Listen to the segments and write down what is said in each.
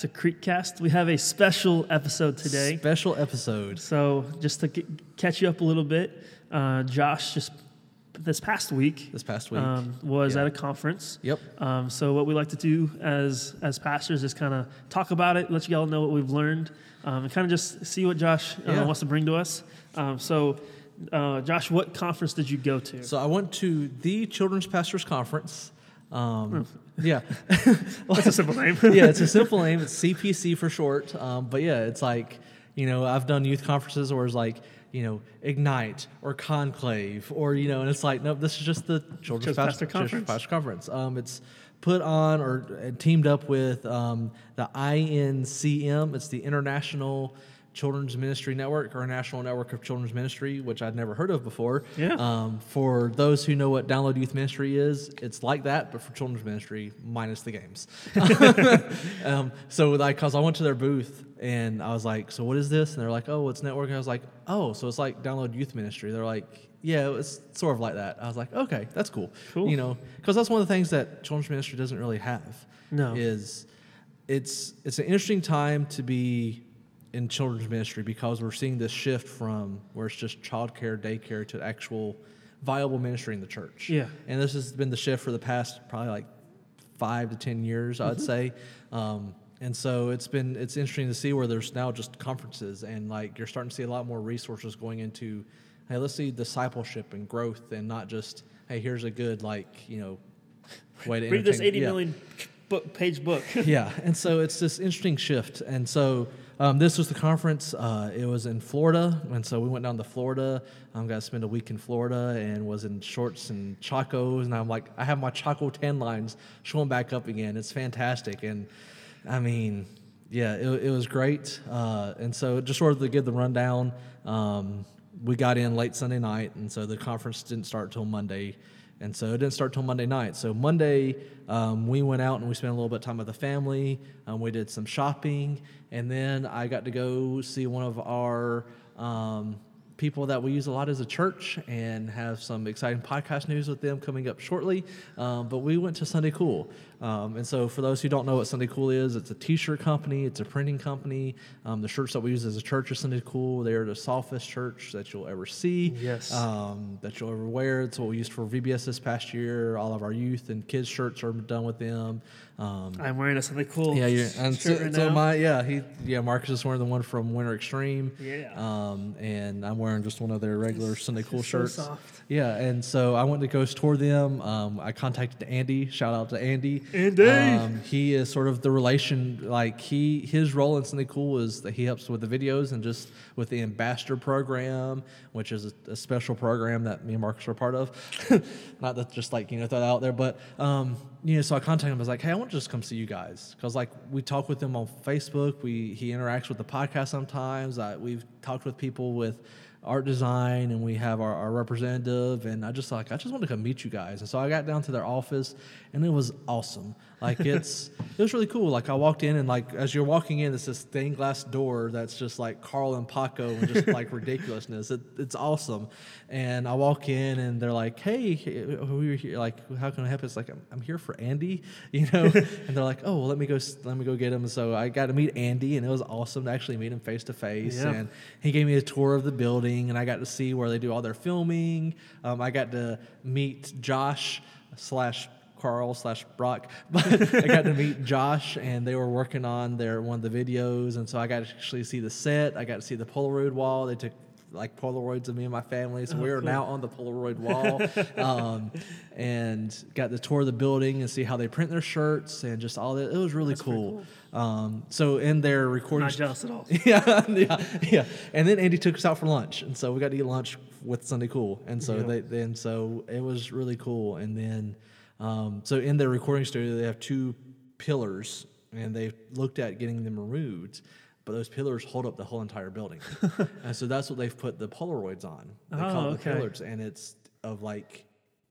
Hello and welcome back to Creekcast. We have a special episode today. Special episode. So, just to catch you up a little bit, uh, Josh just this past week This past week. um, was Yeah. at a conference. Yep. Um, so, what we like to do as as pastors is kind of talk about it, let you all know what we've learned, um, and kind of just see what Josh uh, Yeah. wants to bring to us. Um, so, uh, Josh, what conference did you go to? So I went to the Children's Pastors Conference. Um, yeah. That's a simple name. yeah, it's a simple name. It's CPC for short. Um, but yeah, it's like, you know, I've done youth conferences where it's like, you know, Ignite or Conclave or, you know, and it's like, nope, this is just the Children's Children's Pastor Pastor, Children's Conference. Pastor Conference. Um, it's put on or uh, teamed up with um, the INCM. It's the International Children's Ministry Network or National Network of Children's Ministry, which I'd never heard of before. Yeah. Um, for those who know what Download Youth Ministry is, it's like that, but for children's ministry minus the games. um, so like, cause I went to their booth and I was like, so what is this? And they're like, oh, it's networking. I was like, oh, so it's like Download Youth Ministry. They're like, yeah, it's sort of like that. I was like, okay, that's cool. Cool. You know, cause that's one of the things that children's ministry doesn't really have. No. Is it's it's an interesting time to be in children's ministry because we're seeing this shift from where it's just childcare, daycare to actual viable ministry in the church. Yeah. And this has been the shift for the past probably like five to ten years, Mm-hmm. I'd say. Um, and so it's been it's interesting to see where there's now just conferences and like you're starting to see a lot more resources going into, hey, let's see discipleship and growth and not just hey, here's a good like you know way to Read this eighty yeah million book, page book. yeah, and so it's this interesting shift. And so um, this was the conference. Uh, it was in Florida, and so we went down to Florida. I um, got to spend a week in Florida and was in shorts and chacos. And I'm like, I have my chaco tan lines showing back up again. It's fantastic, and I mean, yeah, it, it was great. Uh, and so just sort of to give the rundown. Um, we got in late Sunday night, and so the conference didn't start till Monday. And so it didn't start till Monday night. So Monday, um, we went out and we spent a little bit of time with the family. Um, we did some shopping, and then I got to go see one of our um, people that we use a lot as a church and have some exciting podcast news with them coming up shortly. Um, but we went to Sunday Cool. Um, and so, for those who don't know what Sunday Cool is, it's a t shirt company, it's a printing company. Um, the shirts that we use as a church are Sunday Cool. They're the softest church that you'll ever see Yes. um, that you'll ever wear. It's what we used for VBS this past year. All of our youth and kids shirts are done with them. Um, I'm wearing a something cool. yeah, yeah, and so, shirt right so now. my yeah he yeah Marcus is wearing the one from Winter Extreme. Yeah. Um, and I'm wearing just one of their regular Sunday Cool so shirts. soft. Yeah, and so I went to go tour them. Um, I contacted Andy. Shout out to Andy. Andy! Um, he is sort of the relation. Like he his role in Sunday Cool is that he helps with the videos and just with the ambassador program, which is a, a special program that me and Marcus are part of. Not that just like you know throw that out there, but um, you know. So I contacted him. I was like, hey, I want to just come see you guys because like we talk with him on Facebook. We he interacts with the podcast sometimes. I, we've talked with people with art design and we have our, our representative and i just like i just want to come meet you guys and so i got down to their office and it was awesome. Like it's it was really cool. Like i walked in and like as you're walking in it's this stained glass door that's just like carl and paco and just like ridiculousness. It, it's awesome. And i walk in and they're like hey who are you here? Like how can i help? It's like I'm, I'm here for andy you know? And they're like oh well, let me go let me go get him. So i got to meet andy and it was awesome to actually meet him face to face and he gave me a tour of the building and I got to see where they do all their filming. Um, I got to meet Josh slash Carl slash Brock, but I got to meet Josh and they were working on their one of the videos, and so I got to actually see the set. I got to see the Polaroid wall. They took like Polaroids of me and my family, so we are now on the Polaroid wall, um, and got to tour the building and see how they print their shirts and just all that. It was really cool. Um, so in their I'm recording not jealous at all. yeah, yeah, yeah. And then Andy took us out for lunch, and so we got to eat lunch with Sunday Cool, and so Yeah. they then so it was really cool. And then um, so in their recording studio, they have two pillars, and they looked at getting them removed. But those pillars hold up the whole entire building, and so that's what they've put the Polaroids on. They call Oh, it the pillars, and it's of like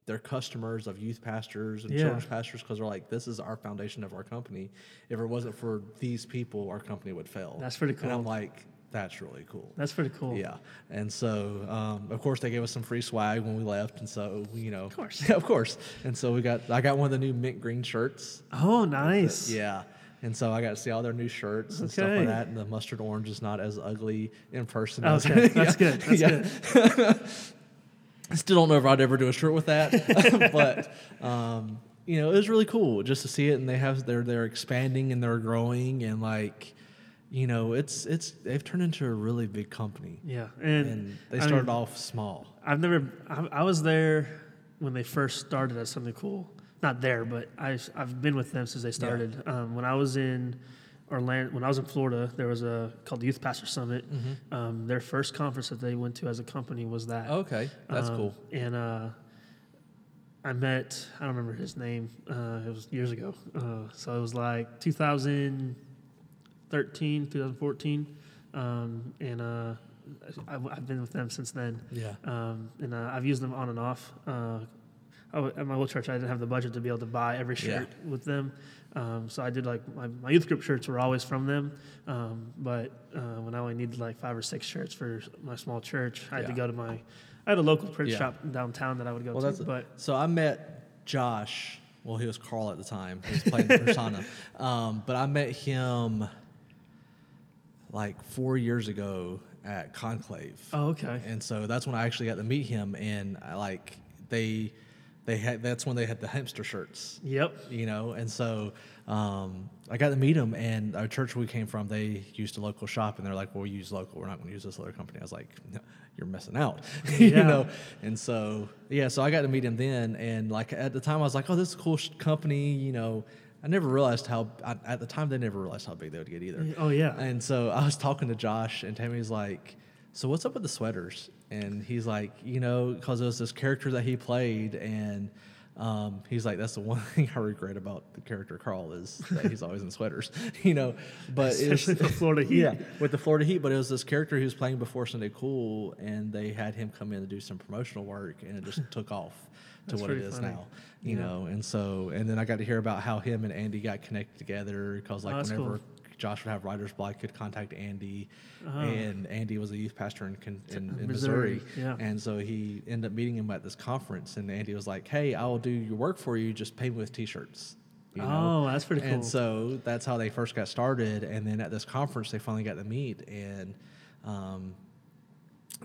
their customers of youth pastors and Yeah. children's pastors because they're like, this is our foundation of our company. If it wasn't for these people, our company would fail. That's pretty And I'm cool. like, that's really cool. That's pretty cool. Yeah, and so um, of course they gave us some free swag when we left, and so you know, of course. yeah, of course. And so we got I got one of the new mint green shirts. Oh, nice. Yeah, And so I got to see all their new shirts and stuff like that. And the mustard orange is not as ugly in person. Oh, as- Okay, that's good. That's good. I still don't know if I'd ever do a shirt with that, but um, you know, it was really cool just to see it. And they have they're they're expanding and they're growing and like, you know, it's it's they've turned into a really big company. Yeah, and, And they I mean, started off small. I've never. I, I was there when they first started as something cool. Not there, but I, I've been with them since they started. Um, when I was in Orlando, when I was in Florida, there was a called the Youth Pastor Summit. Um, their first conference that they went to as a company was that. Okay, that's Um, cool. And uh, I met, I don't remember his name, uh, it was years ago. Uh, so it was like 2013, 2014. Um, and uh, I, I've been with them since then. Yeah. Um, and uh, I've used them on and off. Uh, I w- at my old church, I didn't have the budget to be able to buy every Yeah. shirt with them. Um, so I did like my, my youth group shirts were always from them. Um, but uh, when I only needed like five or six shirts for my small church, I had to go to my. I had a local print Yeah. shop downtown that I would go Well, to. but so I met Josh. Well, he was Carl at the time. He was playing Persona, um, but I met him like four years ago at Conclave. oh, okay. And so that's when I actually got to meet him, and I like they they had that's when they had the hamster shirts, Yep. you know. And so um, I got to meet him, and our church we came from, they used a local shop, and they're like, "Well, we use local. We're not going to use this other company." I was like, no, "You're missing out," you know. And so yeah, so I got to meet him then, and like at the time I was like, "Oh, this is a cool sh- company," you know. I never realized how I, at the time they never realized how big they would get either. Oh yeah. And so I was talking to Josh, and Tammy's like, "So what's up with the sweaters?" And he's like, "You know, because it was this character that he played, and um, he's like, that's the one thing I regret about the character Carl is that he's always in sweaters, you know. But was- Especially for Florida Heat. yeah, with the Florida Heat. But it was this character he was playing before Sunday Cool, and they had him come in to do some promotional work, and it just took off to what it is funny. now, you Yeah. know. And so, and then I got to hear about how him and Andy got connected together because like Oh, whenever cool. Josh would have writer's block, could contact Andy, Oh. and Andy was a youth pastor in, in, in Missouri, Missouri. yeah. And so he ended up meeting him at this conference, and Andy was like, "Hey, I will do your work for you. Just pay me with T-shirts." You know? Oh, that's pretty cool. And so that's how they first got started. And then at this conference, they finally got to meet, and um,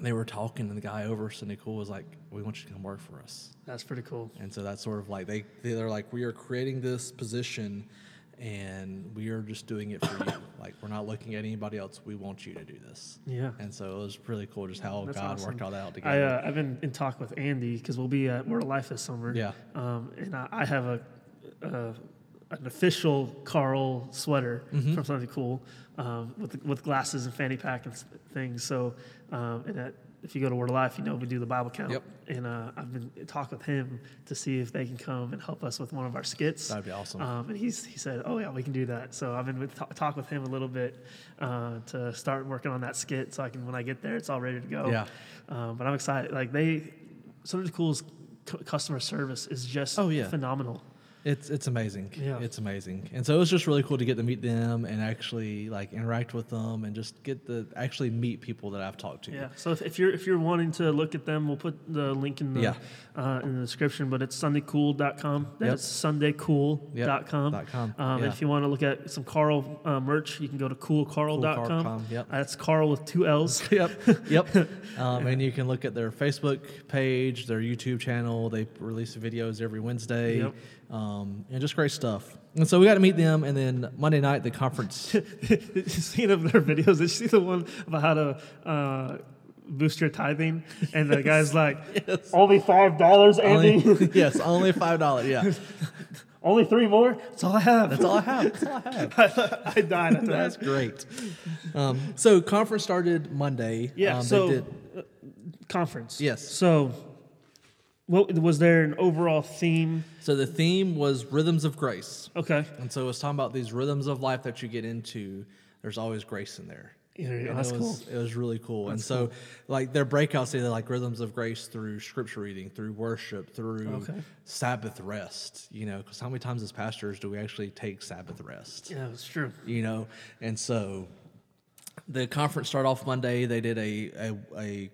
they were talking, and the guy over Sunday Cool was like, "We want you to come work for us." That's pretty cool. And so that's sort of like they they're like, "We are creating this position." And we are just doing it for you. Like we're not looking at anybody else. We want you to do this. Yeah. And so it was really cool just how That's God awesome. worked all that out I, together. uh, I've been in talk with Andy because we'll be at Word of Life this summer. Yeah. Um, and I, I have a, uh, an official Carl sweater Mm-hmm. from something cool um, with with glasses and fanny pack and things. So, um, and that, if you go to Word of Life, you know we do the Bible count. Yep. And uh, I've been in talk with him to see if they can come and help us with one of our skits. That'd be awesome. Um, and he's he said, "Oh yeah, we can do that." So I've been with, talk, talk with him a little bit uh, to start working on that skit, so I can when I get there, it's all ready to go. Yeah. Um, but I'm excited. Like they, Something Cool's cu- customer service is just Oh, yeah. phenomenal. It's it's amazing. Yeah. It's amazing. And so it was just really cool to get to meet them and actually like interact with them and just get to actually meet people that I've talked to. Yeah. So if, if you're if you're wanting to look at them, we'll put the link in the Yeah. uh, in the description. But it's sundaycool.com. That's sundaycool.com. Yep. Com. Um, Yeah. If you want to look at some Carl uh, merch, you can go to coolcarl.com. Coolcarl.com, yep. That's Carl with two L's. yep. Yep. Um, and you can look at their Facebook page, their YouTube channel. They release videos every Wednesday. Yep. Um, and just great stuff. And so we got to meet them. And then Monday night, the conference. Seen of their videos. Did you see the one about how to uh, boost your tithing? And the guy's like, only five dollars, Andy. only, yes, only $5. Yeah. only three more. That's all I have. That's all I have. That's all I have. I died after That's that. great. Um, so conference started Monday. Yeah. Um, so did, uh, conference. Yes. So, what was there an overall theme? so the theme was rhythms of grace. Okay. And so it was talking about these rhythms of life that you get into. There's always grace in there. Yeah, And that's it cool. was, It was really cool. and so, like, their breakouts, they're like rhythms of grace through scripture reading, through worship, through Okay. Sabbath rest. You know, because how many times as pastors do we actually take Sabbath rest? Yeah, it's true. you know and so the conference started off monday they did a a, a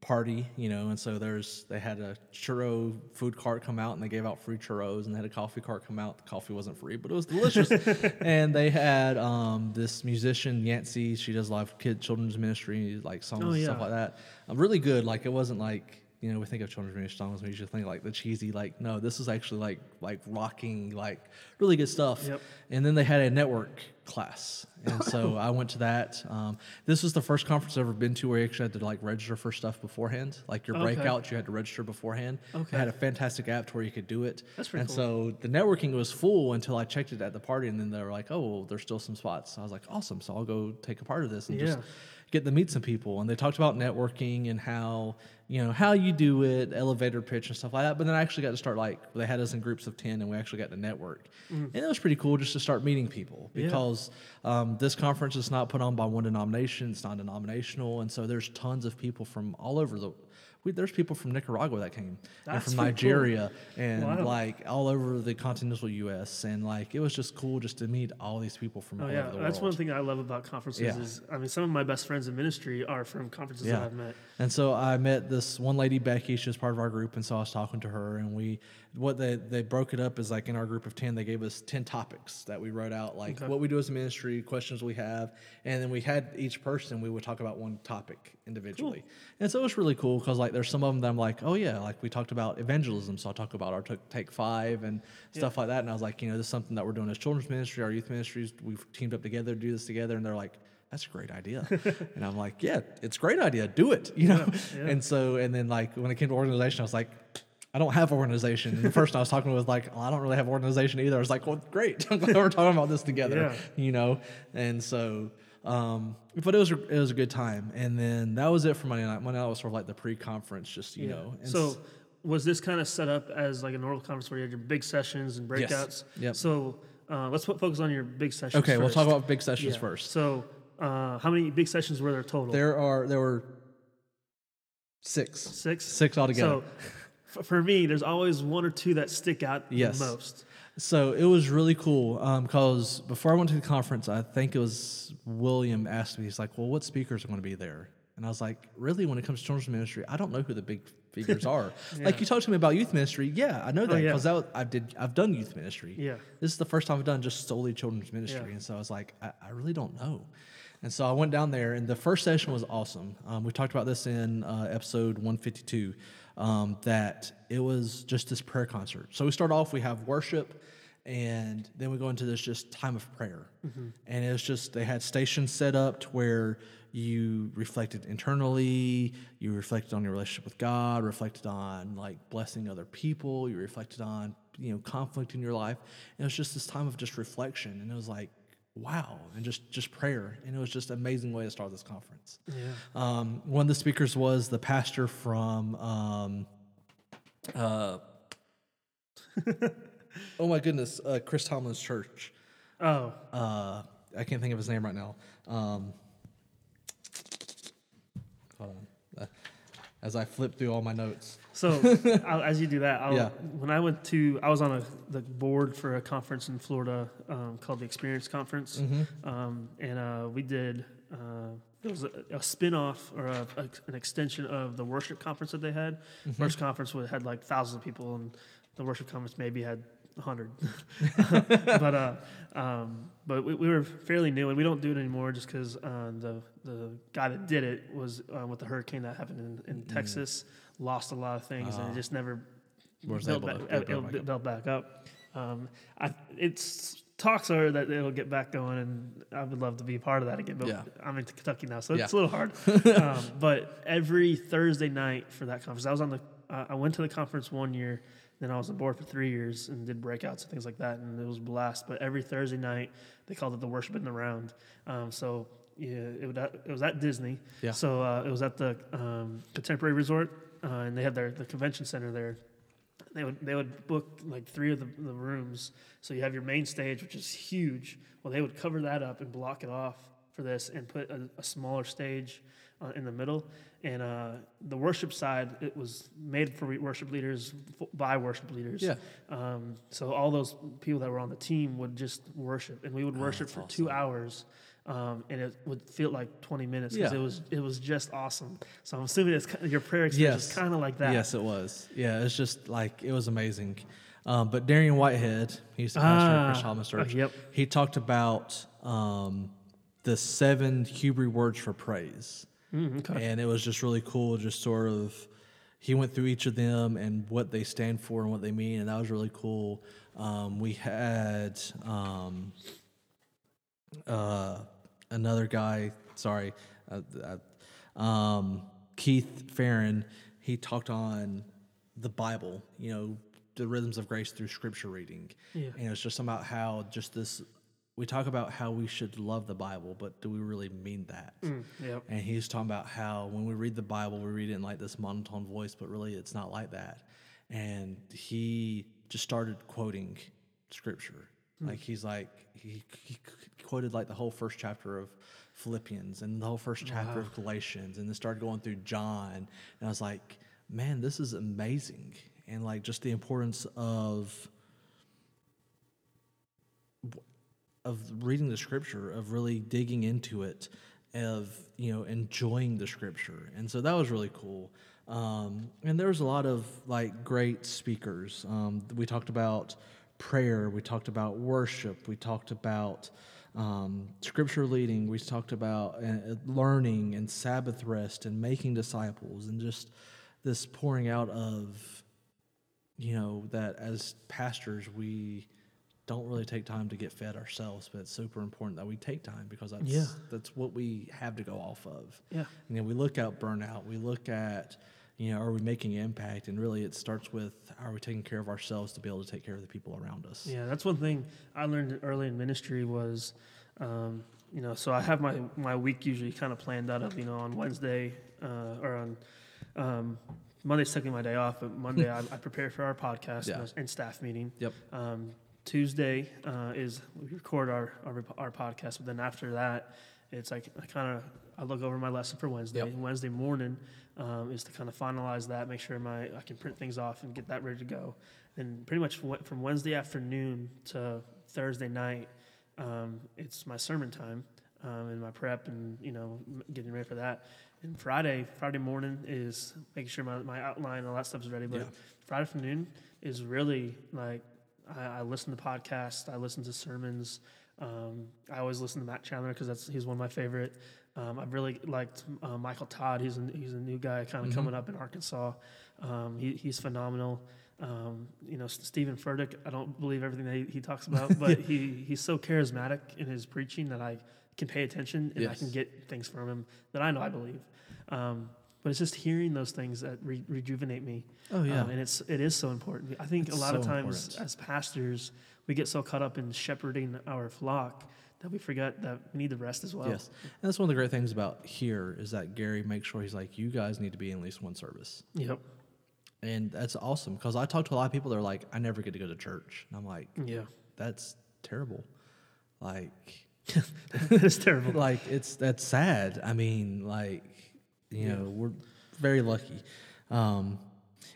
party, you know, and so there's they had a churro food cart come out and they gave out free churros and they had a coffee cart come out. The coffee wasn't free, but it was delicious. and they had um, this musician Yancy, she does a lot of kid children's ministry, like songs Oh, and stuff like that. Um, really good. Like it wasn't like you know we think of children's ministry songs, we usually think like the cheesy. Like no, this is actually like like rocking, like really good stuff. Yep. And then they had a network class, and so I went to that. Um, this was the first conference I've ever been to where you actually had to like register for stuff beforehand. Like your Okay. breakouts, you had to register beforehand. Okay. They had a fantastic app to where you could do it. That's pretty And cool. so the networking was full until I checked it at the party, and then they were like, "Oh, well, there's still some spots." So I was like, "Awesome!" So I'll go take a part of this and just get to meet some people. And they talked about networking and how you know how you do it, elevator pitch and stuff like that. But then I actually got to start like they had us in groups of ten, and we actually got to network, and it was pretty cool just to start meeting people Yeah. because um, this conference is not put on by one denomination; it's not denominational, and so there's tons of people from all over the. We, there's people from Nicaragua that came, and from pretty cool. Nigeria, and Wow. like all over the continental U.S. And like it was just cool just to meet all these people from Oh all yeah, over the that's world. That's one thing I love about conferences. Yeah. Is I mean, some of my best friends in ministry are from conferences Yeah. that I've met. And so I met this one lady, Becky. She was part of our group, and so I was talking to her, and we, what they they broke it up is like in our group of ten, they gave us ten topics that we wrote out, like Okay. what we do as a ministry, questions we have, and then we had each person we would talk about one topic individually, and so it was really cool because like there's some of them that I'm like, oh yeah, like we talked about evangelism, so I'll talk about our t- take five and stuff like that, and I was like, you know, this is something that we're doing as children's ministry, our youth ministries, we've teamed up together to do this together, and they're like. That's a great idea, and I'm like, yeah, it's a great idea. Do it, you know. yeah. And so, and then like when it came to organization, I was like, I don't have organization. And the person I was talking with was like, oh, I don't really have organization either. I was like, well, great. I'm glad we're talking about this together, Yeah. you know? And so, um, but it was, a- it was a good time. And then that was it for Monday night. Monday night was sort of like the pre-conference, just, you know. and so was this kind of set up as like a normal conference where you had your big sessions and breakouts? Yes. Yep. So uh, let's put focus on your big sessions. okay, we'll talk about big sessions Yeah. first. So uh, how many big sessions were there total? There are, there were six, Six. six altogether. So f- for me, there's always one or two that stick out Yes. the most. So it was really cool because before I went to the conference, I think it was William asked me, he's like, Well, what speakers are going to be there? And I was like, Really, when it comes to children's ministry, I don't know who the big figures are. Like you talked to me about youth ministry, yeah, I know that Oh, yeah. because I did I've done youth ministry. Yeah. This is the first time I've done just solely children's ministry, Yeah. and so I was like, I, I really don't know. And so I went down there, and the first session was awesome. Um, we talked about this in uh, episode 152, um, that it was just this prayer concert. So we start off, we have worship, and then we go into this just time of prayer. And it was just, they had stations set up to where you reflected internally, you reflected on your relationship with God, reflected on like blessing other people, you reflected on, you know, conflict in your life. And it was just this time of just reflection. And it was like, wow, and just just prayer. And it was just an amazing way to start this conference. Yeah. Um, one of the speakers was the pastor from, um, uh, oh my goodness, uh, Chris Tomlin's church. Oh, Uh, I can't think of his name right now. Um, hold on. Uh, as I flip through all my notes. So I'll, as you do that, I'll, Yeah. when I went to, I was on a, the board for a conference in Florida um, called the Experience Conference, Mm-hmm. um, and uh, we did. Uh, it was a, a spin-off or a, a- an extension of the worship conference that they had. Mm-hmm. Worship conference would, had like thousands of people, and the worship conference maybe had hundred. but uh, um, but we, we were fairly new, and we don't do it anymore just because uh, the the guy that did it was uh, with the hurricane that happened in, in Texas, lost a lot of things, and Ah. it just never Was built back, to- uh, built back bu- up. built back up. Um, I, it's talks are that it'll get back going, and I would love to be a part of that again. But Yeah. I'm in Kentucky now, so Yeah. it's a little hard. um, but every Thursday night for that conference, I was on the. Uh, I went to the conference one year, then I was on board for three years and did breakouts and things like that, and it was a blast. But every Thursday night, they called it the worship in the round. Um, so yeah, it, would, it was at Disney. Yeah. So uh, it was at the um, Contemporary Resort, uh, and they had their the convention center there. They would they would book like three of the, the rooms. So you have your main stage, which is huge. Well, they would cover that up and block it off for this, and put a, a smaller stage uh, in the middle. And uh, the worship side, it was made for worship leaders by worship leaders. Yeah. Um, so all those people that were on the team would just worship, and we would worship that's for two hours. Um, and it would feel like 20 minutes because Yeah. it was it was just awesome. So I'm assuming it's ki- your prayer experience Yes. is kind of like that. Yes, it was. Yeah, it's just like it was amazing. Um, but Darren Whitehead, he's the pastor Ah, at Chris Tomlin's Church. uh, yep. He talked about um, the seven Hebrew words for praise, Mm, okay. and it was just really cool. Just sort of, he went through each of them and what they stand for and what they mean, and that was really cool. Um, we had um, uh, another guy. Sorry, uh, uh, um, Keith Ferrin. He talked on the Bible. You know, the rhythms of grace through Scripture reading. Yeah. And it's just about how just this. We talk about how we should love the Bible, but do we really mean that? Mm, yep. And he's talking about how when we read the Bible, we read it in like this monotone voice, but really it's not like that. And he just started quoting scripture. Like he's like, he, he quoted like the whole first chapter of Philippians and the whole first chapter of Galatians and then started going through John. And I was like, man, this is amazing. And like just the importance of of reading the scripture, of really digging into it, of you know enjoying the scripture, and so that was really cool. Um, and there was a lot of like great speakers. Um, we talked about prayer, we talked about worship, we talked about um, scripture leading, we talked about uh, learning and Sabbath rest and making disciples, and just this pouring out of you know that as pastors we don't really take time to get fed ourselves, but it's super important that we take time because that's Yeah. that's what we have to go off of. Yeah. You know, we look at burnout, we look at, you know, are we making impact? And really it starts with are we taking care of ourselves to be able to take care of the people around us? Yeah, that's one thing I learned early in ministry was, um, you know, so I have my, my week usually kind of planned out of, you know, on Wednesday uh, or on um, Monday's technically my day off, but Monday I, I prepare for our podcast Yeah. and, and staff meeting. Yep. Um, Tuesday uh, is we record our, our our podcast, but then after that, it's like I kind of I look over my lesson for Wednesday. Yep. Wednesday morning um, is to kind of finalize that, make sure my I can print things off and get that ready to go. And pretty much from Wednesday afternoon to Thursday night, um, it's my sermon time um, and my prep and you know getting ready for that. And Friday, Friday morning is making sure my, my outline, all that stuff is ready. But Yeah. Friday afternoon is really like I, I listen to podcasts, I listen to sermons. Um, I always listen to Matt Chandler because that's he's one of my favorite. Um, I've really liked uh, Michael Todd. He's a, he's a new guy kind of Mhm. coming up in Arkansas. Um, he, he's phenomenal. Um, you know, Steven Furtick. I don't believe everything that he, he talks about, but he he's so charismatic in his preaching that I can pay attention and I can get things from him that I know I believe. Um, but it's just hearing those things that re- rejuvenate me. Oh yeah. Um, and it's it is so important. I think It's a lot of times important. as pastors, we get so caught up in shepherding our flock that we forget that we need the rest as well. Yes. And that's one of the great things about here is that Gary makes sure he's like, you guys need to be in at least one service. Yep. And that's awesome because I talk to a lot of people that are like, I never get to go to church. And I'm like, Yeah. that's terrible. Like, it's terrible. like it's that's sad. I mean, like, you Yeah. know, we're very lucky. Um,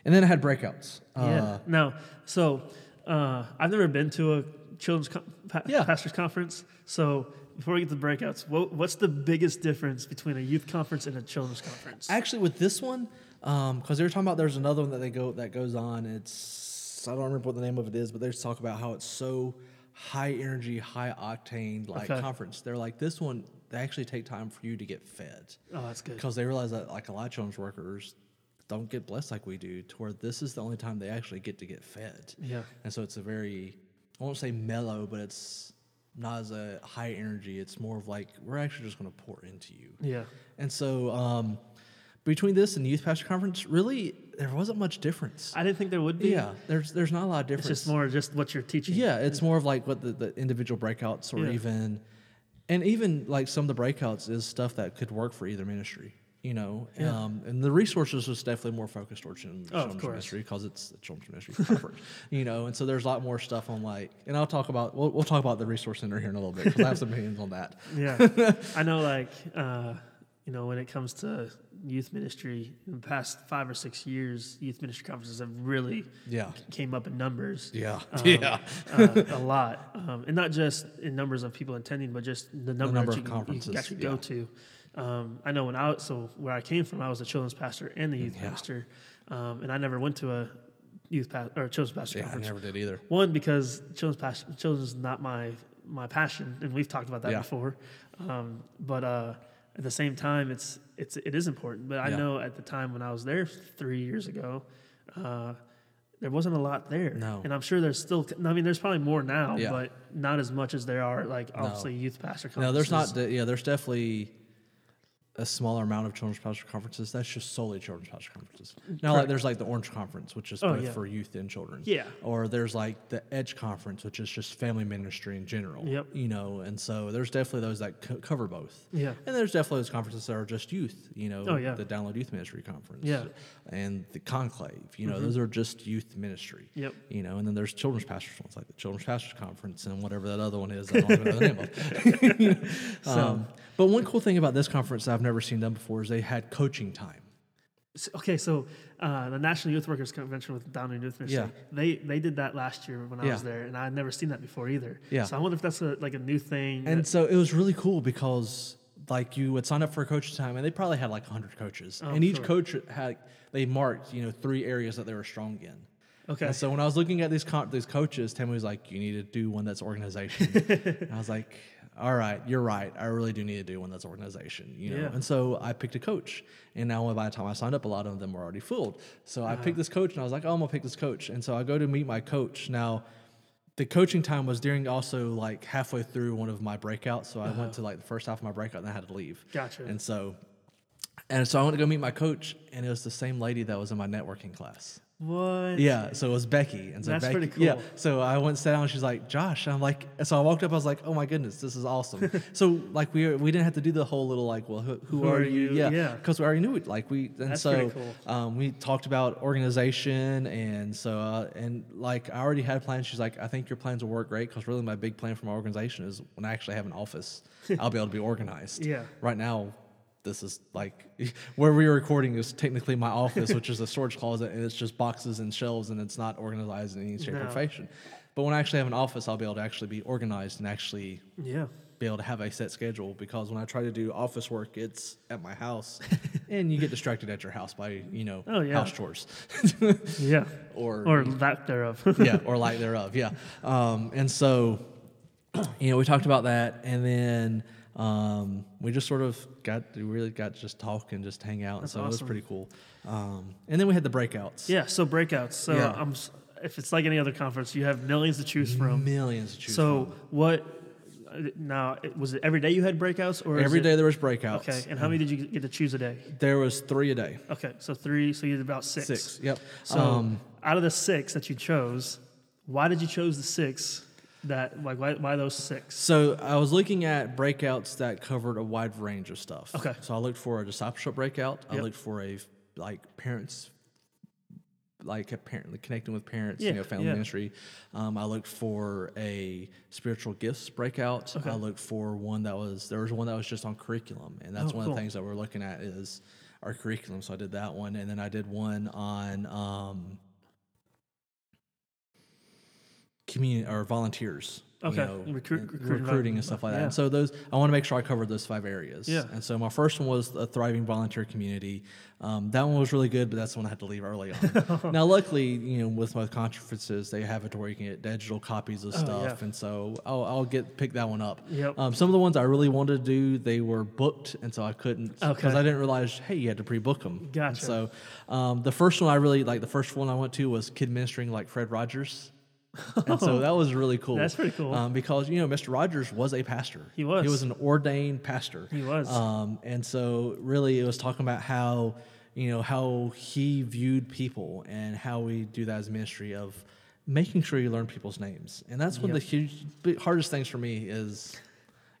and then I had breakouts. yeah. Uh, Now, so uh, I've never been to a children's co- pa- Yeah. pastors conference. So before we get to the breakouts, what, what's the biggest difference between a youth conference and a children's conference? Actually, with this one, because they were talking about there's another one that they go that goes on. It's I don't remember what the name of it is, but they just talk about how it's so high energy, high octane like Okay. conference. They're like this one. They actually take time for you to get fed oh, that's good. because they realize that like a lot of children's workers don't get blessed like we do. To where this is the only time they actually get to get fed. Yeah. And so it's a very, I won't say mellow, but it's not as a high energy. It's more of like, we're actually just going to pour into you. Yeah. And so um, between this and the youth pastor conference, really, there wasn't much difference. I didn't think there would be. yeah, there's there's not a lot of difference. It's just more just what you're teaching. yeah, it's more of like what the, the individual breakouts or Yeah. even, and even like some of the breakouts is stuff that could work for either ministry. You know, Yeah. um, and the resources was definitely more focused towards children's Oh, children's course. ministry because it's a children's ministry you know, and so there's a lot more stuff on like, and I'll talk about we'll, we'll talk about the resource center here in a little bit because I have some opinions on that. Yeah. I know, like, uh, you know, when it comes to youth ministry, in the past five or six years, youth ministry conferences have really Yeah. came up in numbers. Yeah. um, yeah. uh, a lot, um, and not just in numbers of people attending, but just the number, number that of you, you conferences, can actually yeah. go to. Um, I know when I so where I came from, I was a children's pastor and the youth Yeah. pastor, um, and I never went to a youth pa- or children's pastor Yeah, I never did either. One because children's pastor, children's is not my my passion, and we've talked about that before. Um, but uh, at the same time, it's it's it is important. But I Yeah. know at the time when I was there three years ago, uh, there wasn't a lot there. No. and I'm sure there's still. I mean, there's probably more now, Yeah. but not as much as there are like obviously youth pastor No, there's not. Yeah, there's definitely a smaller amount of children's pastor conferences. That's just solely children's pastor conferences. Now, like there's like the Orange Conference, which is Oh, both yeah. for youth and children. Yeah. Or there's like the Edge Conference, which is just family ministry in general. Yep. You know, and so there's definitely those that co- cover both. Yeah. And there's definitely those conferences that are just youth. You know, Oh, yeah. the Download Youth Ministry Conference. Yeah. Mm-hmm. And the Conclave. You know, those are just youth ministry. Yep. You know, and then there's children's pastors ones like the Children's Pastors Conference and whatever that other one is. I don't even know the name of. um, but one cool thing about this conference I've never seen done before is they had coaching time. S- Okay, so uh, the National Youth Workers Convention with Download Youth Ministry, Yeah. they they did that last year when I was there, and I had never seen that before either. Yeah. So I wonder if that's a, like a new thing. And that- so it was really cool because like you would sign up for a coaching time and they probably had like 100 coaches. Oh, and each sure. coach had they marked, you know, three areas that they were strong in. okay. And so when I was looking at these co- these coaches, Tim was like, "You need to do one that's organization." and I was like, "All right, you're right. I really do need to do one that's organization." You know. Yeah. And so I picked a coach, and now by the time I signed up, a lot of them were already filled. So I Uh-huh. picked this coach, and I was like, "Oh, I'm gonna pick this coach." And so I go to meet my coach now. The coaching time was during also like halfway through one of my breakouts, so I went to like the first half of my breakout, and I had to leave. Uh-huh. Gotcha. And so, and so I went to go meet my coach, and it was the same lady that was in my networking class. What? Yeah, so it was Becky, and so That's Becky, pretty Yeah, so I went and sat down. and She's like, "Josh," I'm like, so I walked up. I was like, "Oh my goodness, this is awesome." so like we we didn't have to do the whole little like, well, who, who, Who are, are you? Yeah, Yeah. because we already knew it. Like we and That's so cool. um, we talked about organization, and so uh, and like I already had plans. She's like, "I think your plans will work great," because really my big plan for my organization is when I actually have an office, I'll be able to be organized. Yeah. Right now, this is like where we are recording is technically my office, which is a storage closet, and it's just boxes and shelves, and it's not organized in any shape or fashion. But when I actually have an office, I'll be able to actually be organized and actually Yeah. be able to have a set schedule. Because when I try to do office work, it's at my house, and you get distracted at your house by you know Oh, yeah. house chores, Yeah. or Or lack thereof. yeah, or lack thereof. Yeah. Um, and so, you know, we talked about that, and then um, we just sort of got we really got just talk and just hang out, and That's so it was pretty cool. Um, and then we had the breakouts. yeah. So breakouts. So Yeah. I'm. If it's like any other conference, you have millions to choose from. millions to choose So what? uh, Now, was it every day you had breakouts, or from. Every it- day there was breakouts. Okay. And how many did you get to choose a day? There was three a day. Okay, so three. So you had about six. Six. Yep. So um, out of the six that you chose, why did you choose the six? That like why, why those six? So I was looking at breakouts that covered a wide range of stuff. Okay. So I looked for a discipleship breakout. I looked for a like parents, like apparently connecting with parents, Yeah, you know, family yeah. ministry. Um, I looked for a spiritual gifts breakout. Okay. I looked for one that was there was one that was just on curriculum, and that's Oh, one of the things that we're looking at is our curriculum. So I did that one, and then I did one on. Um, community or volunteers. Okay. You know, Recruit- and recruiting recruiting and stuff like that. yeah. And so those, I want to make sure I covered those five areas. Yeah. And so my first one was a thriving volunteer community. Um, that one was really good, but that's the one I had to leave early on. now, luckily, you know, with most conferences, they have it to where you can get digital copies of Oh, stuff, yeah. and so I'll, I'll get pick that one up. Yep. Um, some of the ones I really wanted to do, they were booked, and so I couldn't because Okay. I didn't realize, hey, you had to pre-book them. Gotcha. So um, the first one I really like, the first one I went to was kid ministering like Fred Rogers. and so that was really cool. That's pretty cool. Um, because you know, Mr. Rogers was a pastor. He was. He was an ordained pastor. He was. Um, and so really, it was talking about how you know how he viewed people and how we do that as ministry of making sure you learn people's names. And that's one of the huge, hardest things for me is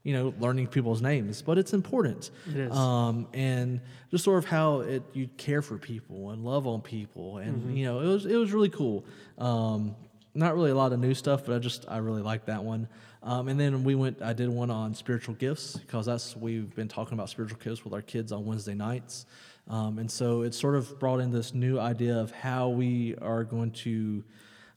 you know learning people's names, but it's important. It is. Um, and just sort of how it you care for people and love on people, and you know it was it was really cool. Um, not really a lot of new stuff, but I just I really like that one. Um, and then we went. I did one on spiritual gifts because that's we've been talking about spiritual gifts with our kids on Wednesday nights, um, and so it sort of brought in this new idea of how we are going to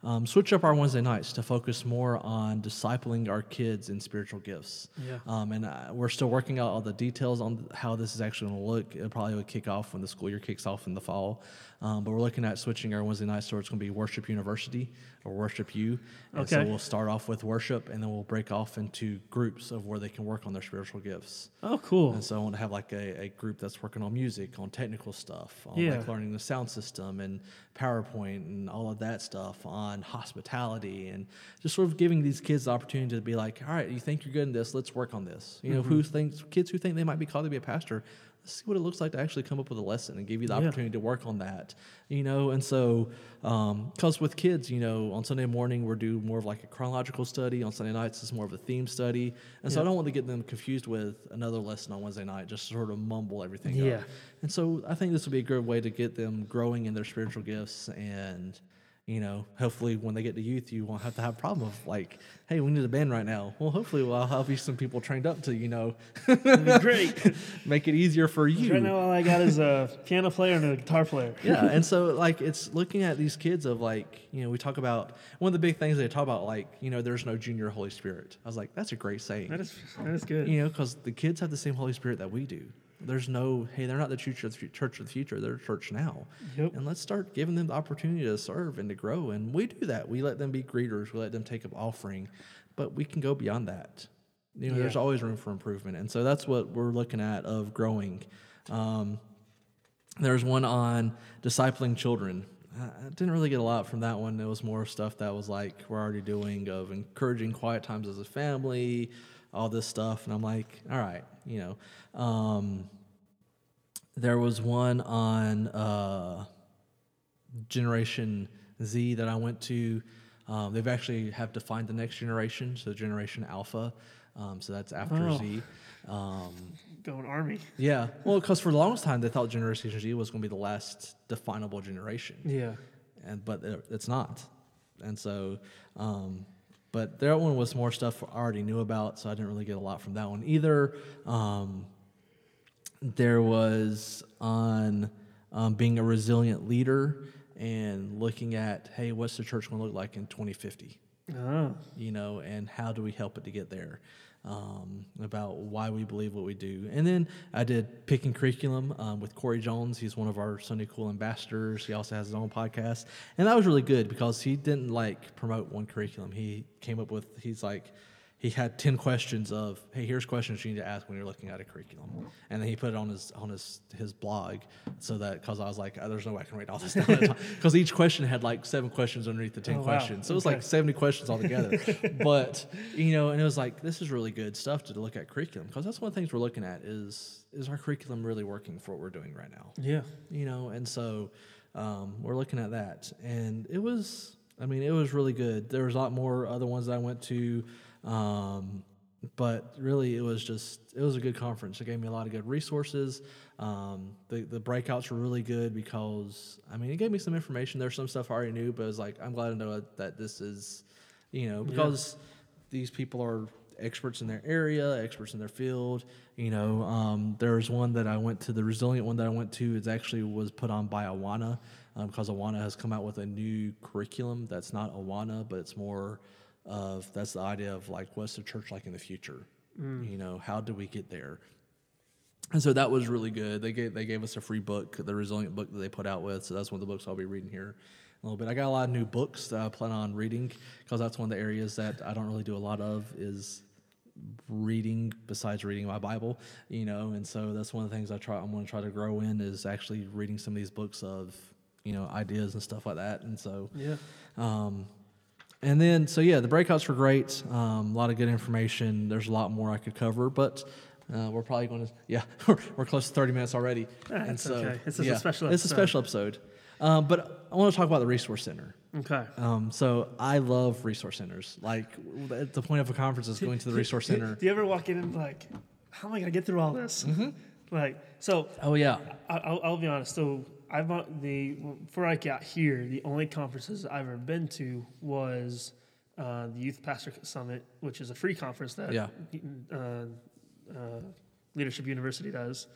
um, switch up our Wednesday nights to focus more on discipling our kids in spiritual gifts. Yeah. Um, and uh, we're still working out all the details on how this is actually going to look. It probably will kick off when the school year kicks off in the fall. Um, but we're looking at switching our Wednesday nights so it's going to be Worship University or Worship U. And so we'll start off with worship and then we'll break off into groups of where they can work on their spiritual gifts. Oh, cool. And so I want to have like a, a group that's working on music, on technical stuff, on Yeah. like learning the sound system and PowerPoint and all of that stuff, on hospitality and just sort of giving these kids the opportunity to be like, all right, you think you're good in this, let's work on this. You know, who Mm-hmm. thinks kids who think they might be called to be a pastor, see what it looks like to actually come up with a lesson and give you the Yeah. opportunity to work on that. You know, and so um, because with kids, you know, on Sunday morning we're do more of like a chronological study. On Sunday nights it's more of a theme study, and so I don't want to get them confused with another lesson on Wednesday night, just sort of mumble everything Yeah. up. And so I think this would be a good way to get them growing in their spiritual gifts and. You know, hopefully when they get to youth, you won't have to have a problem of like, hey, we need a band right now. Well, hopefully, well, I'll have you some people trained up to, you know, great. make it easier for you. right now, all I got is a piano player and a guitar player. yeah and so like it's looking at these kids of like you know we talk about one of the big things they talk about like you know there's no junior holy spirit i was like that's a great saying That is that is good. you know because the kids have the same holy spirit that we do there's no hey they're not the church of the, church of the future they're church now. Yep. and let's start giving them the opportunity to serve and to grow. And we do that. We let them be greeters. We let them take up offering. But we can go beyond that. You know there's always room for improvement. And so that's what we're looking at of growing. Um, there's one on discipling children. I I didn't really get a lot from that one. It was more stuff that was like we're already doing of encouraging quiet times as a family, all this stuff. And I'm like, all right, you know. Um, there was one on uh, Generation Z that I went to. Um, they've actually have defined the next generation, so Generation Alpha. Um, so that's after Oh. Z. Um, Going army. yeah, well, because for the longest time they thought Generation Z was going to be the last definable generation, Yeah. and but it's not. And so, um, but that one was more stuff I already knew about, so I didn't really get a lot from that one either. Um, there was on um, being a resilient leader and looking at, hey, what's the church going to look like in 2050? Oh. you know, and how do we help it to get there? Um, about why we believe what we do. And then I did picking curriculum um, with Corey Jones. He's one of our Sunday Cool ambassadors. He also has his own podcast, and that was really good because he didn't like promote one curriculum. He came up with he's like he had 10 questions of hey here's questions you need to ask when you're looking at a curriculum. And then he put it on his on his his blog so that because i was like oh, there's no way i can write all this down because each question had like seven questions underneath the 10 Oh, wow. questions. So it was like 70 questions altogether. But you know and it was like this is really good stuff to look at curriculum. Because that's one of the things we're looking at is is our curriculum really working for what we're doing right now? Yeah. you know and so um, we're looking at that. And it was i mean it was really good. There was a lot more other ones that i went to um, but really it was just it was a good conference. It gave me a lot of good resources. Um, the, the breakouts were really good because i mean it gave me some information. There's some stuff i already knew but it was like i'm glad to know that this is you know because these people are experts in their area, experts in their field. You know, um, there's one that I went to, the resilient one that I went to, is actually was put on by Awana um, because Awana has come out with a new curriculum that's not Awana, but it's more of that's the idea of like what's the church like in the future. You know, how do we get there? And so that was really good. They gave they gave us a free book, the resilient book that they put out with. So that's one of the books I'll be reading here a little bit. I got a lot of new books that I plan on reading because that's one of the areas that I don't really do a lot of is reading besides reading my Bible, you know. And so that's one of the things I try I'm going to try to grow in is actually reading some of these books of you know ideas and stuff like that. And so Yeah. um, and then, so yeah, the breakouts were great. Um, a lot of good information. There's a lot more I could cover, but uh, we're probably going to, yeah, we're, we're close to 30 minutes already. Ah, it's okay. It's just a yeah, special It's a episode. special episode. Um, but I want to talk about the Resource Center. Okay. Um, so I love Resource Centers. Like, at the point of a conference is going to the Resource Center. Do you ever walk in and like, how am I gonna get through all this? Mm-hmm. Like, so Oh, yeah. I, I'll, I'll be honest. So I've uh, the before I got here, the only conferences I've ever been to was uh, the Youth Pastor Summit, which is a free conference that Yeah. uh, uh, Leadership University does,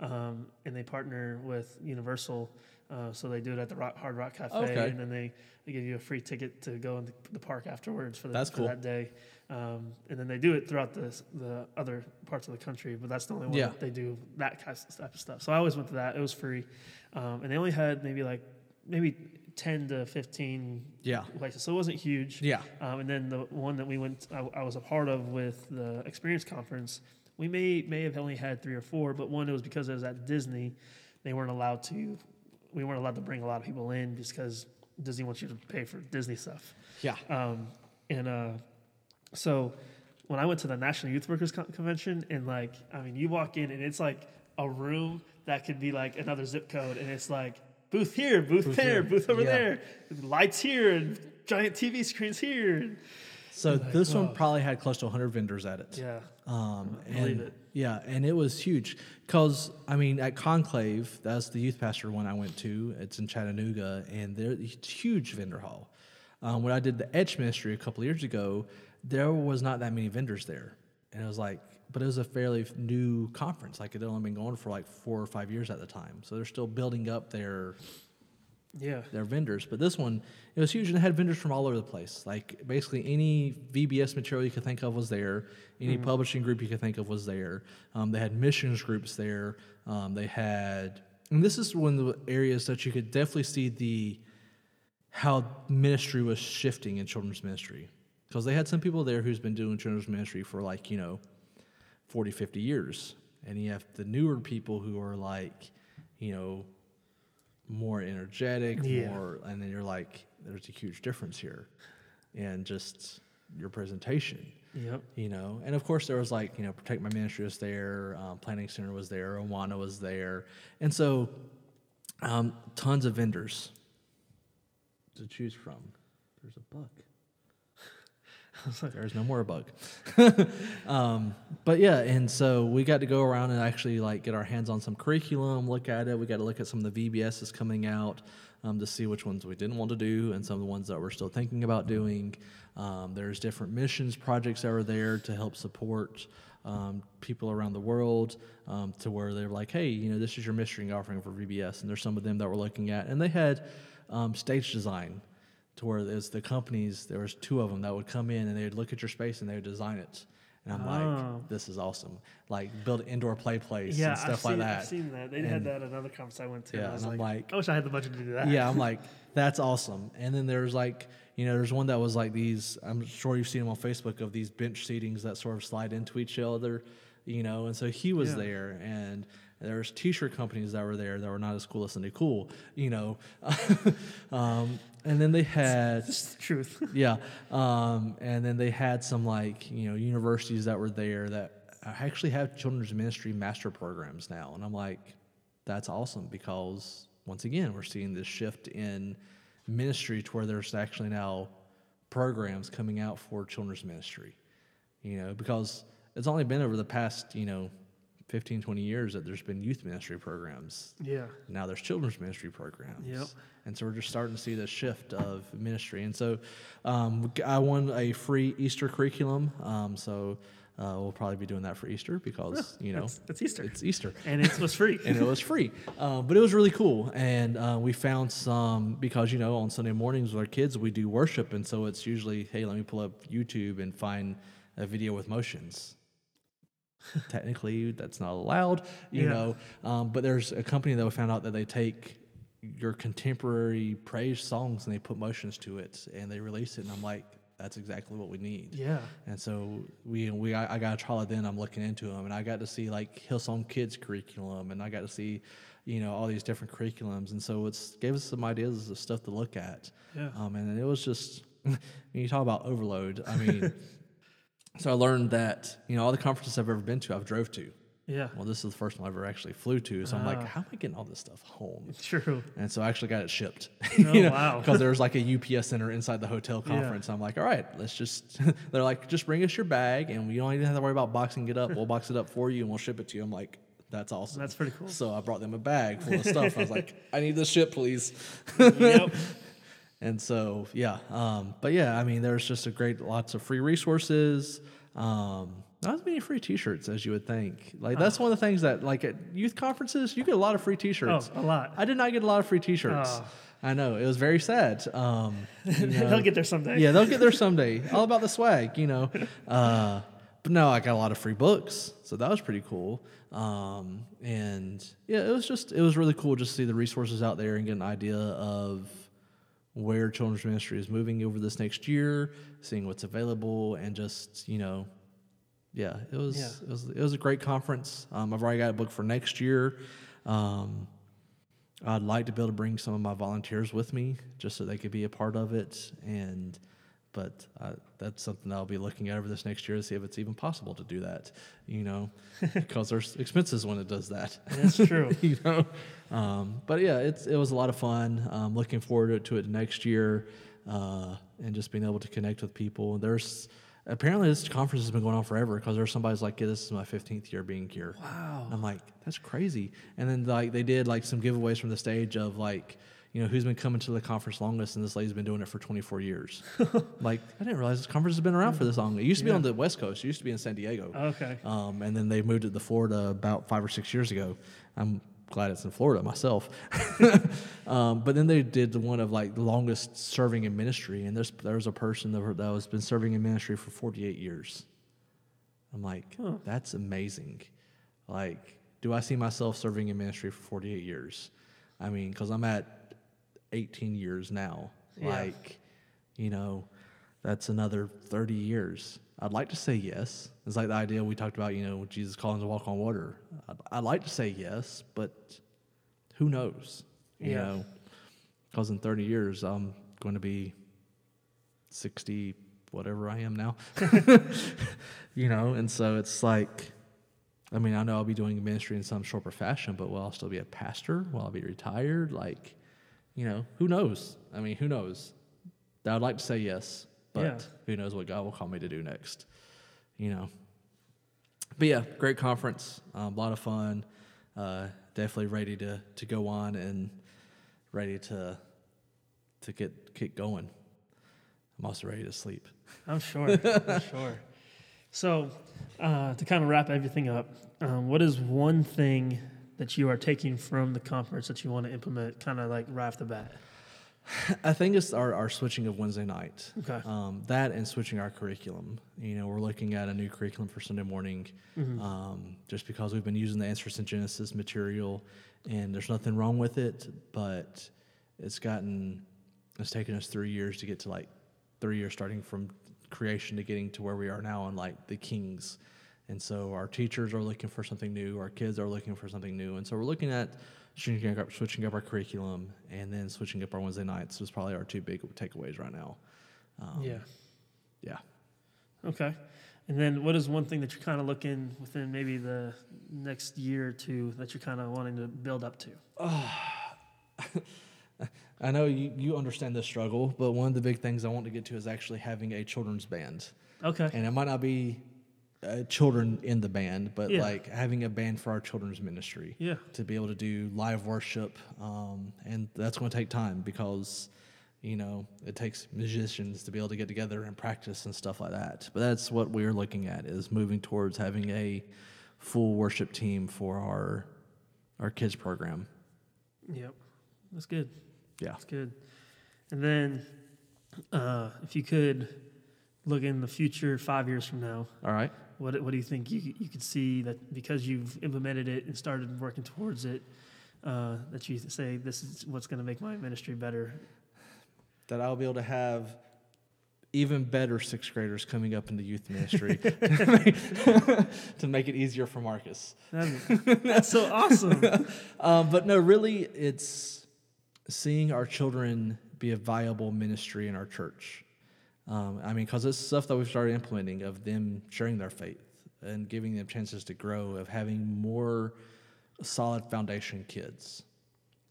um, and they partner with Universal. Uh, so they do it at the Rock, Hard Rock Cafe, Okay. and then they, they give you a free ticket to go in the, the park afterwards for, the, for cool. that day. Um, and then they do it throughout the the other parts of the country, but that's the only one Yeah. that they do that kind of type of stuff. So I always went to that; it was free, um, and they only had maybe like maybe ten to fifteen Yeah. places, so it wasn't huge. Yeah. Um, and then the one that we went, I, I was a part of with the Experience Conference, we may may have only had three or four, but one it was because it was at Disney, they weren't allowed to, we weren't allowed to bring a lot of people in just because Disney wants you to pay for Disney stuff. Yeah. Um, and uh, so when I went to the National Youth Workers Con- Convention, and like, I mean, you walk in and it's like a room that could be like another zip code, and it's like booth here, booth, Booth there, here. booth over Yeah. there, lights here, and giant TV screens here. So this wow. one probably had close to 100 vendors at it. yeah, Um, I believe and- it. Yeah, and it was huge because I mean at Conclave, that's the youth pastor one I went to. It's in Chattanooga, and there it's huge vendor hall. Um, when I did the Etch ministry a couple of years ago, there was not that many vendors there, and it was like, but it was a fairly new conference. Like it had only been going for like four or five years at the time, so they're still building up their yeah, their vendors. But this one, it was huge and it had vendors from all over the place. Like basically any VBS material you could think of was there. Any publishing group you could think of was there. Um, they had missions groups there. Um, they had, and this is one of the areas that you could definitely see the how ministry was shifting in children's ministry because they had some people there who's been doing children's ministry for like you know 40 50 years. And you have the newer people who are like you know more energetic Yeah. more and then you're like there's a huge difference here and just your presentation. Yep, you know? And of course there was like you know protect my ministry was there um, planning center was there awana was there. And so um, tons of vendors to choose from. There's a bug there's no more bug. Um, but yeah and so we got to go around and actually like get our hands on some curriculum look at it. We got to look at some of the vbs's coming out um, to see which ones we didn't want to do and some of the ones that we're still thinking about doing. Um, there's different missions projects that are there to help support um, people around the world um, to where they're like hey you know this is your mystery offering for vbs and there's some of them that we're looking at. And they had um, stage design to where there's the companies there was two of them that would come in and they would look at your space and they would design it and i'm Oh. like this is awesome like build an indoor play place yeah. and stuff I've seen, like that I've seen that. They And- had that at another conference I went to. Yeah, and I was and I'm like, like- I wish I had the budget to do that. yeah i'm like that's awesome and then there's like you know there's one that was like these i'm sure you've seen them on facebook of these bench seatings that sort of slide into each other you know and so he was Yeah. there and there's t-shirt companies that were there that were not as cool as Sunday Cool, you know. um, and then they had This is the truth. yeah. Um, and then they had some like, you know, universities that were there that actually have children's ministry master programs now. And I'm like, that's awesome because once again, we're seeing this shift in ministry to where there's actually now programs coming out for children's ministry, you know, because it's only been over the past, you know, 15, 20 years that there's been youth ministry programs yeah. now there's children's ministry programs. Yep. And so we're just starting to see the shift of ministry. And so um, I won a free Easter curriculum. Um, so uh, we'll probably be doing that for Easter because, you know, it's Easter. it's Easter. and it was free. and it was free. Um, but it was really cool. And uh, we found some, because, you know, on Sunday mornings with our kids, we do worship. And so it's usually, hey, let me pull up YouTube and find a video with motions. Technically, that's not allowed, you Yeah. know. Um, but there's a company that we found out that they take your contemporary praise songs and they put motions to it and they release it. And I'm like, that's exactly what we need. yeah. And so we we I, I got a trial then I'm looking into them and I got to see like Hillsong Kids curriculum and I got to see you know all these different curriculums and so it's gave us some ideas of stuff to look at. Yeah. Um, and it was just when you talk about overload. I mean, so I learned that you know all the conferences I've ever been to I've drove to. Yeah. Well, this is the first one I ever actually flew to. So I'm like, Ah. how am I getting all this stuff home? True. And so I actually got it shipped. Oh, wow. Because there was like a UPS center inside the hotel conference. I'm like, all right, let's just, they're like, just bring us your bag and we don't even have to worry about boxing it up. We'll box it up for you and we'll ship it to you. I'm like, that's awesome. That's pretty cool. So I brought them a bag full of stuff. I was like, I need this shit, please. yep. And so, yeah. Um, but yeah, I mean, there's just a great, lots of free resources. Um, not as many free T-shirts as you would think. Like that's one of the things that, like at youth conferences, you get a lot of free T-shirts. Oh, a lot. I did not get a lot of free T-shirts. Oh. I know it was very sad. Um, you know, They'll get there someday. yeah, they'll get there someday. All about the swag, you know. Uh, but no, I got a lot of free books, so that was pretty cool. Um, and yeah, it was just it was really cool just to see the resources out there and get an idea of where children's ministry is moving over this next year, seeing what's available, and just you know, yeah, it was Yeah. it was it was a great conference. Um, I've already got a book for next year. Um, I'd like to be able to bring some of my volunteers with me just so they could be a part of it. And, but uh, that's something I'll be looking at over this next year to see if it's even possible to do that, you know, because there's expenses when it does that. That's true. you know, um, but yeah, it's it was a lot of fun. Um, looking forward to it next year, uh, and just being able to connect with people. There's apparently this conference has been going on forever because there's somebody's like, yeah, this is my 15th year being here. Wow. I'm like, that's crazy. And then like they did like some giveaways from the stage of like, you know, who's been coming to the conference longest, and this lady's been doing it for 24 years. like, I didn't realize this conference has been around for this long. It used to be Yeah. on the West Coast. It used to be in San Diego. Okay. Um, and then they moved it to Florida about five or six years ago. I'm glad it's in Florida myself. um, but then they did the one of like the longest serving in ministry, and there's there's a person that, that was been serving in ministry for 48 years. I'm like, Huh. that's amazing. Like, do I see myself serving in ministry for 48 years? I mean, because I'm at 18 years now. Yeah. Like, you know, that's another 30 years. I'd like to say yes. It's like the idea we talked about, you know, Jesus calling to walk on water. I'd, I'd like to say yes, but who knows? You Yeah. know, because in 30 years, I'm going to be 60, whatever I am now. you know, and so it's like, I mean, I know I'll be doing ministry in some short or fashion, but will I still be a pastor? Will I be retired? Like, you know, who knows? I mean, who knows? I'd like to say yes, but Yeah. who knows what God will call me to do next? You know. But yeah, great conference, um, a lot of fun. Uh, definitely ready to to go on and ready to to get get going. I'm also ready to sleep. I'm sure. I'm sure. So, uh, to kind of wrap everything up, um, what is one thing that you are taking from the conference that you want to implement, kind of like right off the bat? I think it's our, our switching of Wednesday night. Okay. Um, that and switching our curriculum. You know, we're looking at a new curriculum for Sunday morning um, just because we've been using the Answers in Genesis material and there's nothing wrong with it, but it's gotten, it's taken us three years to get to like three years starting from creation to getting to where we are now on like the kings. And so our teachers are looking for something new, our kids are looking for something new. And so we're looking at switching up, switching up our curriculum and then switching up our Wednesday nights is probably our two big takeaways right now. Um, yeah. Yeah. Okay. And then what is one thing that you're kind of looking within maybe the next year or two that you're kind of wanting to build up to? I know you, you understand this struggle, but one of the big things I want to get to is actually having a children's band. Okay. And it might not be uh, children in the band, but Yeah. like having a band for our children's ministry. Yeah. To be able to do live worship. Um, and that's going to take time because, you know, it takes musicians to be able to get together and practice and stuff like that. But that's what we're looking at is moving towards having a full worship team for our our kids program. Yep. That's good. Yeah. That's good. And then uh, if you could look in the future five years from now, All right. What, what do you think you, you could see that because you've implemented it and started working towards it, uh, that you say this is what's going to make my ministry better? that I'll be able to have even better sixth graders coming up in the youth ministry to make it easier for Marcus. That- that's so awesome. Um, but no, really, it's seeing our children be a viable ministry in our church. Um, I mean, because it's stuff that we've started implementing of them sharing their faith and giving them chances to grow, of having more solid foundation kids.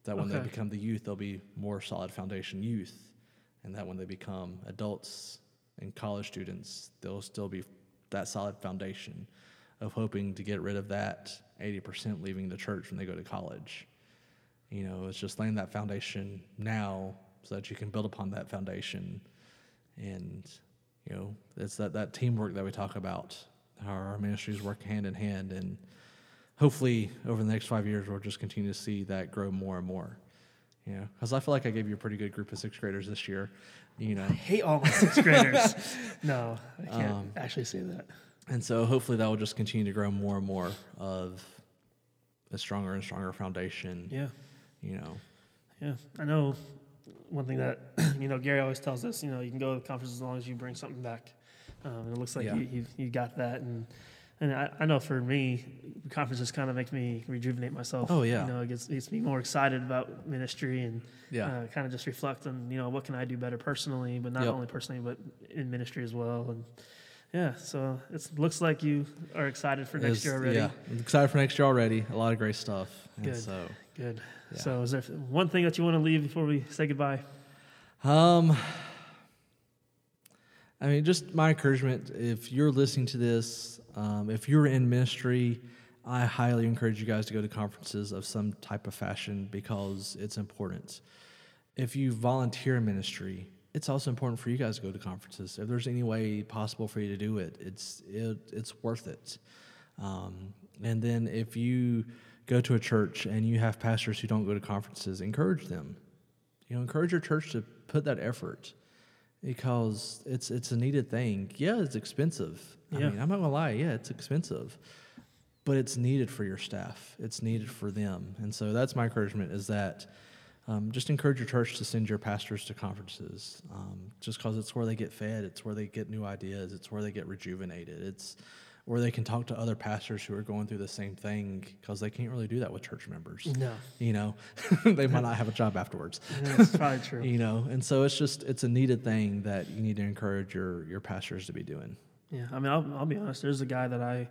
That when they become the youth, they'll be more solid foundation youth. And that when they become adults and college students, they'll still be that solid foundation. of hoping to get rid of that 80% leaving the church when they go to college. You know, it's just laying that foundation now so that you can build upon that foundation. And, you know, it's that, that teamwork that we talk about, how our ministries work hand in hand. And hopefully over the next five years, we'll just continue to see that grow more and more. You know, because I feel like I gave you a pretty good group of sixth graders this year. You know, I hate all my sixth graders. No, I can't Um, actually say that. And so hopefully that will just continue to grow more and more of a stronger and stronger foundation. Yeah. You know. Yeah, I know one thing that you know Gary always tells us. You know, you can go to the conference as long as you bring something back. Um, and it looks like Yeah. you, you you got that, and and I, I know for me, conferences kind of make me rejuvenate myself. Oh, yeah. you know, it gets, gets me more excited about ministry and Yeah. uh, kind of just reflect on you know what can I do better personally, but not Yep. only personally, but in ministry as well. And yeah, so it looks like you are excited for next It's- year already. Yeah. I'm excited for next year already. A lot of great stuff. And Good. so Good. Yeah. So, is there one thing that you want to leave before we say goodbye? Um, I mean, just my encouragement if you're listening to this, um, if you're in ministry, I highly encourage you guys to go to conferences of some type of fashion because it's important. If you volunteer in ministry, it's also important for you guys to go to conferences. If there's any way possible for you to do it, it's it, it's worth it. Um, and then if you go to a church and you have pastors who don't go to conferences, encourage them. You know, encourage your church to put that effort because it's it's a needed thing. Yeah, it's expensive. I Yeah. mean, I'm not gonna lie. Yeah, it's expensive, but it's needed for your staff. It's needed for them, and so that's my encouragement. Is that um, just encourage your church to send your pastors to conferences, um, just because it's where they get fed. It's where they get new ideas. It's where they get rejuvenated. It's where they can talk to other pastors who are going through the same thing because they can't really do that with church members. No, You know, they might not have a job afterwards that's probably true. you know and so it's just it's a needed thing that you need to encourage your your pastors to be doing Yeah, I mean, I'll, I'll be honest. There's a guy that I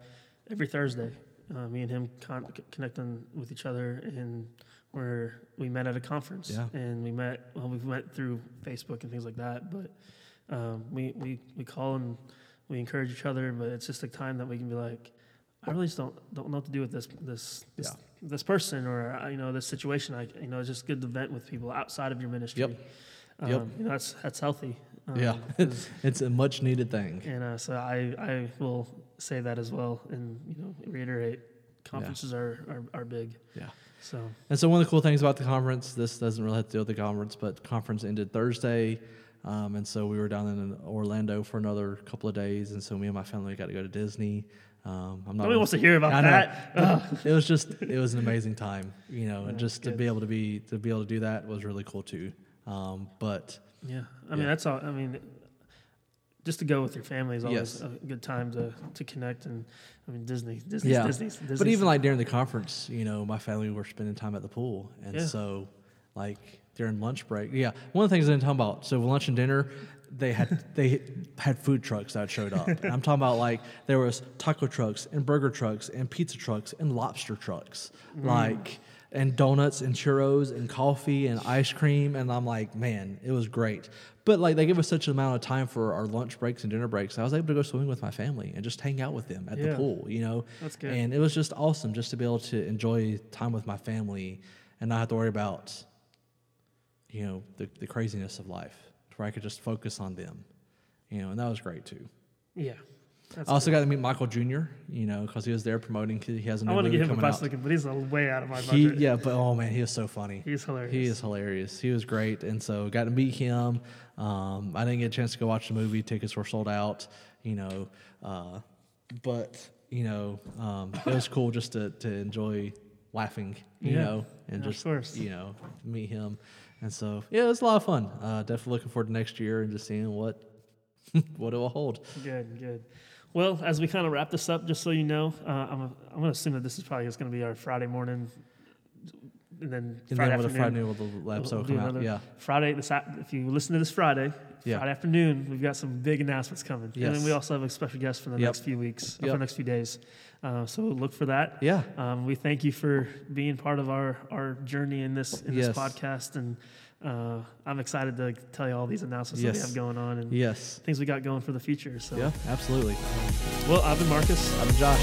every Thursday, uh, me and him con- connecting with each other, and where we met at a conference, Yeah. and we met. Well, we met through Facebook and things like that, but um, we we we call and we encourage each other. But it's just a time that we can be like, I really just don't don't know what to do with this this this, Yeah. this person or uh, you know this situation. I you know it's just good to vent with people outside of your ministry. Yep. Um, Yep. You know that's that's healthy. Um, Yeah. it's a much needed thing and uh, so I, I will say that as well, and you know reiterate, conferences are, are are big. yeah So and so one of the cool things about the conference this doesn't really have to do with the conference but the conference ended thursday um, and so we were down in orlando for another couple of days and so me and my family got to go to disney um, i'm not nobody wants to hear about that. It was just it was an amazing time you know and Yeah, just to be able to be to be able to do that was really cool too um, but Yeah, I mean Yeah. that's all. I mean, just to go with your family is always Yes. a good time to, to connect. And I mean Disney, Disney's Yeah. Disney's, Disney's. But even like during the conference, you know, my family were spending time at the pool, and Yeah. so like during lunch break, yeah. One of the things I didn't talk about. So lunch and dinner, they had they had food trucks that showed up. And I'm talking about like there was taco trucks and burger trucks and pizza trucks and lobster trucks, mm. like and donuts and churros and coffee and ice cream. And I'm like, man, it was great. But like they give us such an amount of time for our lunch breaks and dinner breaks. I was able to go swimming with my family and just hang out with them at Yeah. the pool, you know. That's good. And it was just awesome just to be able to enjoy time with my family and not have to worry about, you know, the, the craziness of life, where I could just focus on them, you know, and that was great too. yeah. That's I also got to meet Michael Jr., you know, because he was there promoting. He has a new I want to movie give him a coming out. bus ticket, but he's a way out of my He, budget. yeah, but oh man, he is so funny. He's hilarious. He is hilarious. He was great, and so got to meet him. Um, I didn't get a chance to go watch the movie; tickets were sold out. You know, uh, but you know, um, it was cool just to to enjoy laughing. You Yeah. know, and Yeah, just you know meet him, and so yeah, it was a lot of fun. Uh, definitely looking forward to next year and just seeing what what it will hold. Good, good. Well, as we kind of wrap this up, just so you know, uh, I'm, I'm going to assume that this is probably just going to be our Friday morning, and then And Friday then afternoon. Friday the we'll come out, another- yeah, Friday, this, if you listen to this Friday, Yeah. Friday afternoon, we've got some big announcements coming. And then we also have a special guest for the Yep. next few weeks, or for the next few days. Uh, so look for that. yeah, Um, we thank you for being part of our, our journey in this in this podcast, and uh, I'm excited to tell you all these announcements yes. that we have going on and yes. things we got going for the future. So yeah, absolutely. Well, I've been Marcus. I've been Josh.